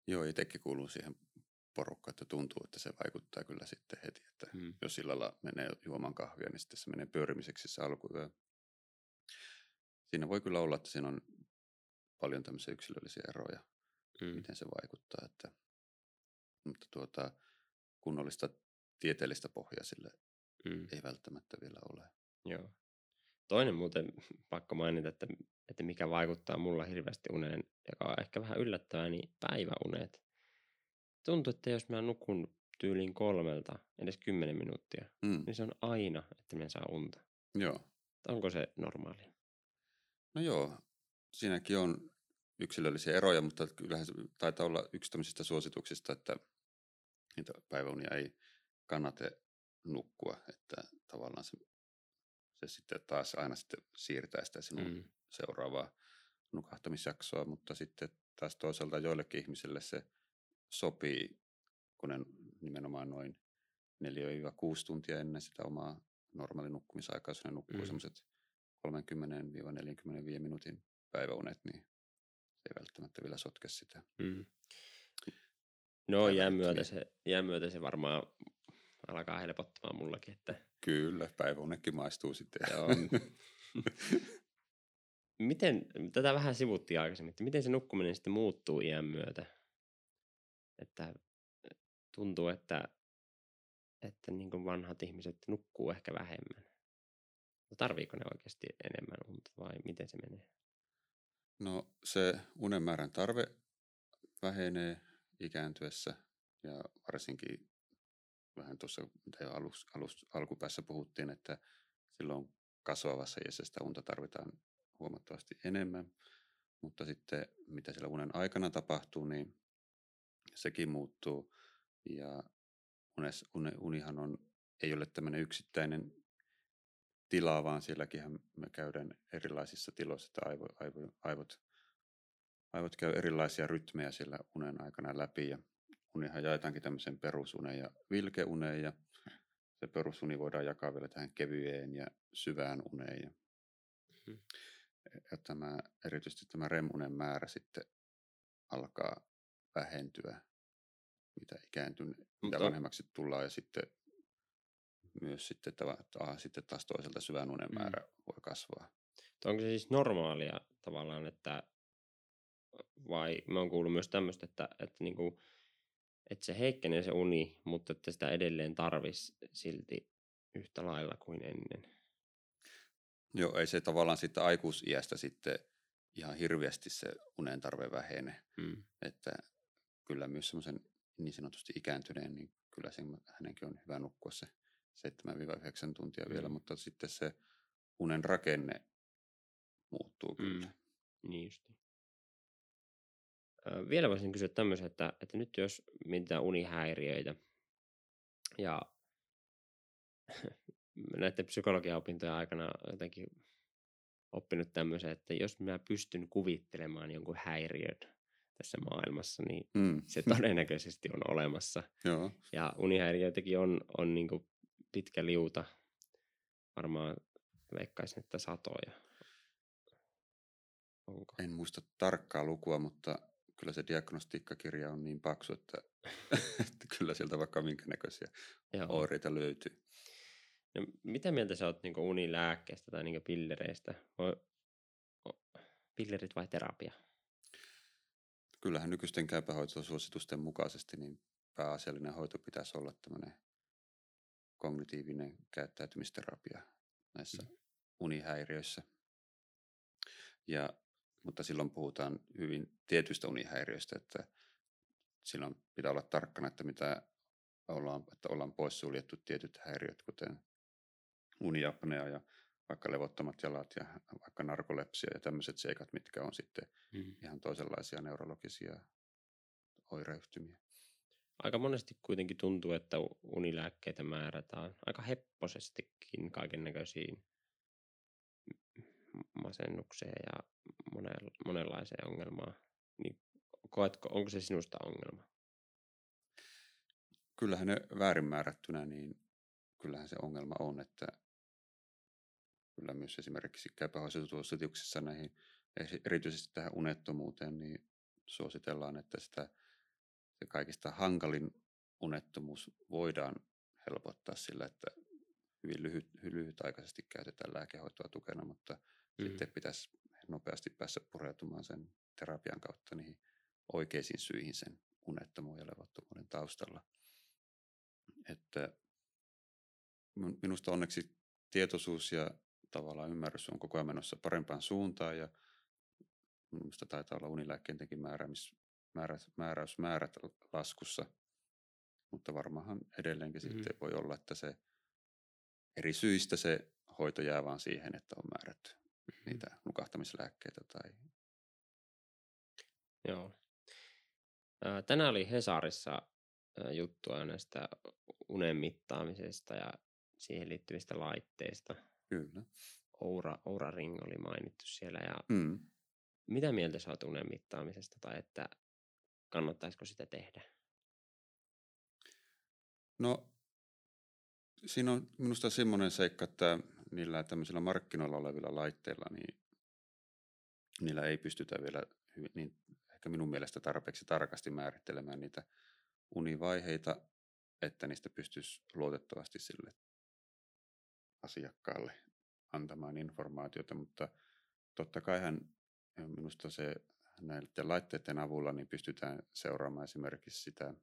Joo, itsekin kuuluu siihen porukkaan, että tuntuu, että se vaikuttaa kyllä sitten heti, että Mm. jos illalla menee juomaan kahvia, niin sitten se menee pyörimiseksi se alkuyö. Siinä voi kyllä olla, että siinä on paljon tämmöisiä yksilöllisiä eroja, Mm. miten se vaikuttaa. Että, mutta tuota, kunnollista tieteellistä pohjaa sille Mm. ei välttämättä vielä ole. Joo. Toinen muuten pakko mainita, että, että mikä vaikuttaa mulla hirveästi uneen, joka on ehkä vähän yllättävää, niin päiväunet. Tuntuu, että jos mä nukun tyyliin kolmelta, edes kymmenen minuuttia, Mm. niin se on aina, että mä saa unta. Joo. Onko se normaalia? No joo, siinäkin on yksilöllisiä eroja, mutta kyllähän se taitaa olla yksi tämmöisistä suosituksista, että niitä päiväunia ei kannata nukkua, että tavallaan se, se sitten taas aina sitten siirtää sitä sinun Mm. seuraavaa nukahtamisjaksoa, mutta sitten taas toisaalta joillekin ihmisille se sopii, kun ne nimenomaan noin 4-6 tuntia ennen sitä omaa normaali nukkumisaikaa, jos ne nukkuu Mm. mm. semmoiset 30-45 minuutin päiväunet, niin se ei välttämättä vielä sotke sitä. Mm. No jään myötä, rytmiä. se, jään myötä se varmaan alkaa helpottamaan mullakin, että Kyllä, päiväunetkin maistuu sitten. Joo. miten, tätä vähän sivuttiin aikaisemmin, että miten se nukkuminen sitten muuttuu iän myötä? Että tuntuu, että, että niin kuin vanhat ihmiset nukkuu ehkä vähemmän. Tarviiko ne oikeasti enemmän unta vai miten se menee? No se unen määrän tarve vähenee ikääntyessä ja varsinkin vähän tuossa, mitä jo alus, alus, alkupäässä puhuttiin, että silloin kasvavassa iässä sitä unta tarvitaan huomattavasti enemmän. Mutta sitten mitä siellä unen aikana tapahtuu, niin sekin muuttuu. Ja unes, une, unihan on, ei ole tämmöinen yksittäinen tila, vaan sielläkin me käydään erilaisissa tiloissa, että aivo, aivo, aivot, aivot käy erilaisia rytmejä siellä unen aikana läpi. Ja unihan jaetaankin tämmöisen perusuneen ja vilkeuneen ja se perusuni voidaan jakaa vielä tähän kevyeen ja syvään uneen. Ja, Mhm. ja tämä, erityisesti tämä remunen määrä sitten alkaa vähentyä, mitä ikääntyne, mitä Mutta- vanhemmaksi tullaan ja sitten myös sitten, tava, ta, sitten taas toiselta syvän unen Mm. määrä voi kasvaa. Onko se siis normaalia tavallaan, että vai mä oon kuullut myös tämmöistä, että, että, niinku, että se heikkenee se uni, mutta että sitä edelleen tarvis silti yhtä lailla kuin ennen. Joo, ei se tavallaan sitten aikuisiästä sitten ihan hirveästi se unen tarve vähene. Mm. Että kyllä myös semmoisen niin sanotusti ikääntyneen, niin kyllä sen, hänenkin on hyvä nukkua se 7-9 tuntia mm. vielä, mutta sitten se unen rakenne muuttuu kyllä. Mm. Niin justi. Vielä voisin kysyä tämmöisen, että, että nyt jos mietitään unihäiriöitä ja näiden psykologiaopintojen aikana jotenkin oppinut tämmöisen, että jos mä pystyn kuvittelemaan jonkun häiriön tässä maailmassa, niin Mm. se todennäköisesti on olemassa. Joo, Ja unihäiriöitäkin on, on niin pitkä liuta. Varmaan veikkaisin, että satoja. Onko? en muista tarkkaa lukua, mutta kyllä se diagnostiikkakirja on niin paksu, että, että kyllä sieltä vaikka minkä näköisiä Joo. oireita löytyy. No, mitä mieltä sä oot niin unilääkkeestä tai niin pillereistä? Voi, o- pillerit vai terapia? Kyllähän nykyisten käypähoitosuositusten mukaisesti niin pääasiallinen hoito pitäisi olla tämmöinen kognitiivinen käyttäytymisterapia näissä Mm. unihäiriöissä. Ja, mutta silloin puhutaan hyvin tietyistä unihäiriöistä, että silloin pitää olla tarkkana, että mitä ollaan, että ollaan poissuljettu tietyt häiriöt, kuten uniapnea ja vaikka levottomat jalat ja vaikka narkolepsia ja tämmöiset seikat, mitkä on sitten Mm. ihan toisenlaisia neurologisia oireyhtymiä. Aika monesti kuitenkin tuntuu, että unilääkkeitä määrätään aika hepposestikin kaiken näköisiin masennukseen ja monenlaiseen ongelmaan. Niin koetko, onko se sinusta ongelma? Kyllähän ne väärin määrättynä, niin kyllähän se ongelma on, että kyllä myös esimerkiksi käypähoitosuosituksissa näihin, erityisesti tähän unettomuuteen, niin suositellaan, että sitä se kaikista hankalin unettomuus voidaan helpottaa sillä, että hyvin lyhyt, lyhytaikaisesti käytetään lääkehoitoa tukena, mutta mm. Sitten pitäisi nopeasti päästä pureutumaan sen terapian kautta niihin oikeisiin syihin sen unettomuuden ja levottomuuden taustalla. Että min- minusta onneksi tietoisuus ja tavallaan ymmärrys on koko ajan menossa parempaan suuntaan ja minusta taitaa olla unilääkkeidenkin määräämis, määrä, määräysmäärät laskussa, mutta varmaanhan edelleenkin mm. sitten voi olla, että se eri syistä se hoito jää vaan siihen, että on määrätty niitä nukahtamislääkkeitä tai Joo. Ää, Tänään oli Hesarissa juttua näistä unen mittaamisesta ja siihen liittyvistä laitteista. kyllä. Oura, Oura Ring oli mainittu siellä. Ja Mm. mitä mieltä sä oot unen mittaamisesta tai että kannattaisiko sitä tehdä? No, siinä on minusta semmoinen seikka, että niillä tämmöisillä markkinoilla olevilla laitteilla, niin niillä ei pystytä vielä hyvin, niin ehkä minun mielestä tarpeeksi tarkasti määrittelemään niitä univaiheita, että niistä pystyisi luotettavasti sille asiakkaalle antamaan informaatiota, mutta totta kaihan minusta se näiden laitteiden avulla niin pystytään seuraamaan esimerkiksi sitä,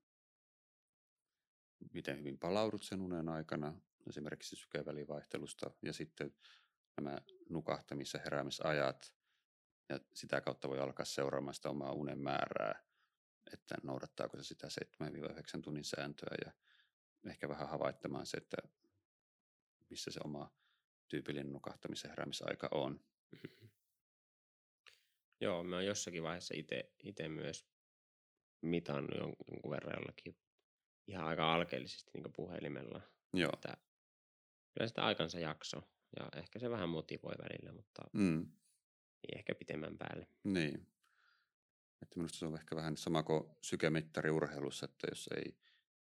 miten hyvin palaudut sen unen aikana, esimerkiksi sykevälivaihtelusta ja sitten nämä nukahtamis- ja heräämisajat. Ja sitä kautta voi alkaa seuraamaan sitä omaa unen määrää, että noudattaako se sitä 7-9 tunnin sääntöä ja ehkä vähän havaittamaan se, että missä se oma tyypillinen nukahtamis- ja heräämisaika on. Joo, mä oon jossakin vaiheessa itse myös mitannut jon- jonkun verran jollakin ihan aika alkeellisesti niin puhelimella. Joo. Että kyllä sitä aikansa jakso ja ehkä se vähän motivoi välillä, mutta Mm. ei ehkä pitemmän päälle. Niin. Että minusta se on ehkä vähän sama kuin sykemittari urheilussa, että jos ei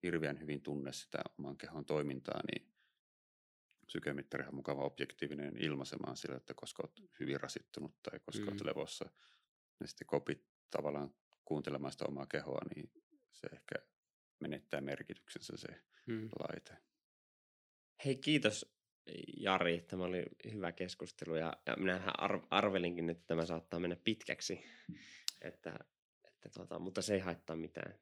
hirveän hyvin tunne sitä oman kehon toimintaa, niin sykemittari on mukava objektiivinen ilmaisemaan sillä, että koska olet hyvin rasittunut tai koska mm. olet Mm. levossa. Ja sitten kopit tavallaan kuuntelemaan sitä omaa kehoa, niin se ehkä menettää merkityksensä se Hmm. laite. Hei, kiitos Jari. Tämä oli hyvä keskustelu ja, ja minähän ar- arvelinkin, että tämä saattaa mennä pitkäksi, että, että tuota, mutta se ei haittaa mitään.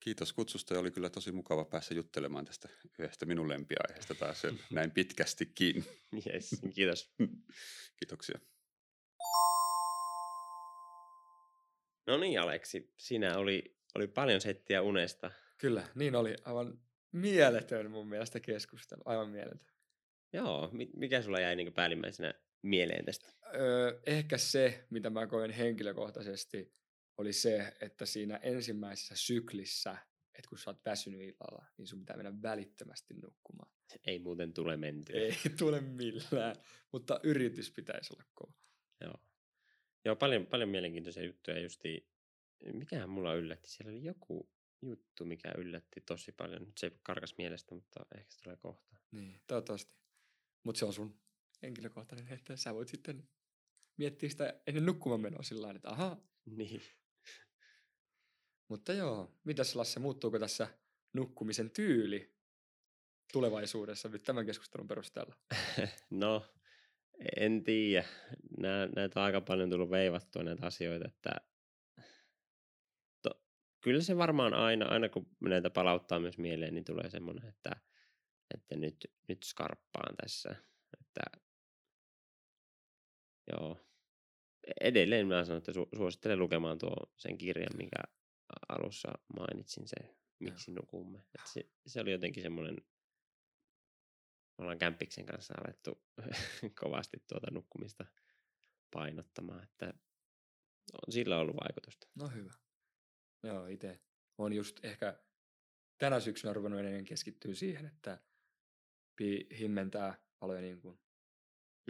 Kiitos kutsusta ja oli kyllä tosi mukava päässä juttelemaan tästä yhdestä minun lempiaiheesta taas näin pitkästikin. Yes, kiitos. Kiitoksia. No niin, Aleksi, siinä oli, oli paljon settiä unesta. Kyllä, niin oli. Aivan mieletön mun mielestä keskustelu. Aivan mieletön. Joo, mi- mikä sulla jäi niin päällimmäisenä mieleen tästä? Öö, ehkä se, mitä mä koin henkilökohtaisesti, oli se, että siinä ensimmäisessä syklissä, että kun sä oot väsynyt illalla, niin sun pitää mennä välittömästi nukkumaan. Ei muuten tule mentyä. Ei tule millään, mutta yritys pitäisi olla kova. Joo. Joo, paljon, paljon mielenkiintoisia juttuja justi. Mikähän mulla yllätti? Siellä oli joku juttu, mikä yllätti tosi paljon. Nyt se karkas mielestä, mutta ehkä se tulee kohta. Niin, toivottavasti. Mutta se on sun henkilökohtainen, että sä voit sitten miettiä sitä ennen nukkumaan menoa sillä lailla, että ahaa. Niin. Mutta joo, mitäs Lasse, muuttuuko tässä nukkumisen tyyli tulevaisuudessa nyt tämän keskustelun perusteella? No, en tiedä. Näitä on aika paljon tullut veivattua näitä asioita, että kyllä se varmaan aina, aina kun näitä palauttaa myös mieleen, niin tulee semmoinen, että, että nyt, nyt skarppaan tässä. Että, joo. Edelleen mä sanon, että su, suosittelen lukemaan tuo sen kirjan, minkä a- alussa mainitsin, se Miksi nukumme. Et se, se oli jotenkin semmoinen me ollaan Kämppiksen kanssa alettu kovasti tuota nukkumista painottamaan, että on sillä ollut vaikutusta. No hyvä. Joo, itse on just ehkä tänä syksynä ruvennut enemmän keskittyä siihen, että pi- himmentää valoja niin kuin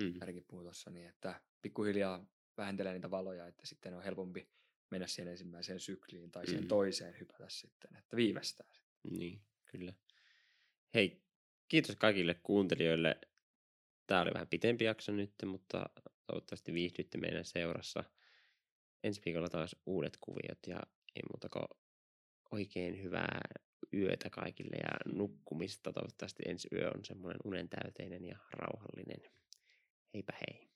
Mm. Märikin puhui tuossa, niin että pikkuhiljaa vähentelee niitä valoja, että sitten on helpompi mennä siihen ensimmäiseen sykliin tai siihen Mm. toiseen hypätä sitten, että viimeistään. Niin, kyllä. Hei, kiitos kaikille kuuntelijoille. Tämä oli vähän pitempi jakso nyt, mutta toivottavasti viihdytte meidän seurassa. Ensi viikolla taas uudet kuviot ja ei muuta kuin oikein hyvää yötä kaikille ja nukkumista. Toivottavasti ensi yö on semmoinen unentäyteinen ja rauhallinen. Heipä hei.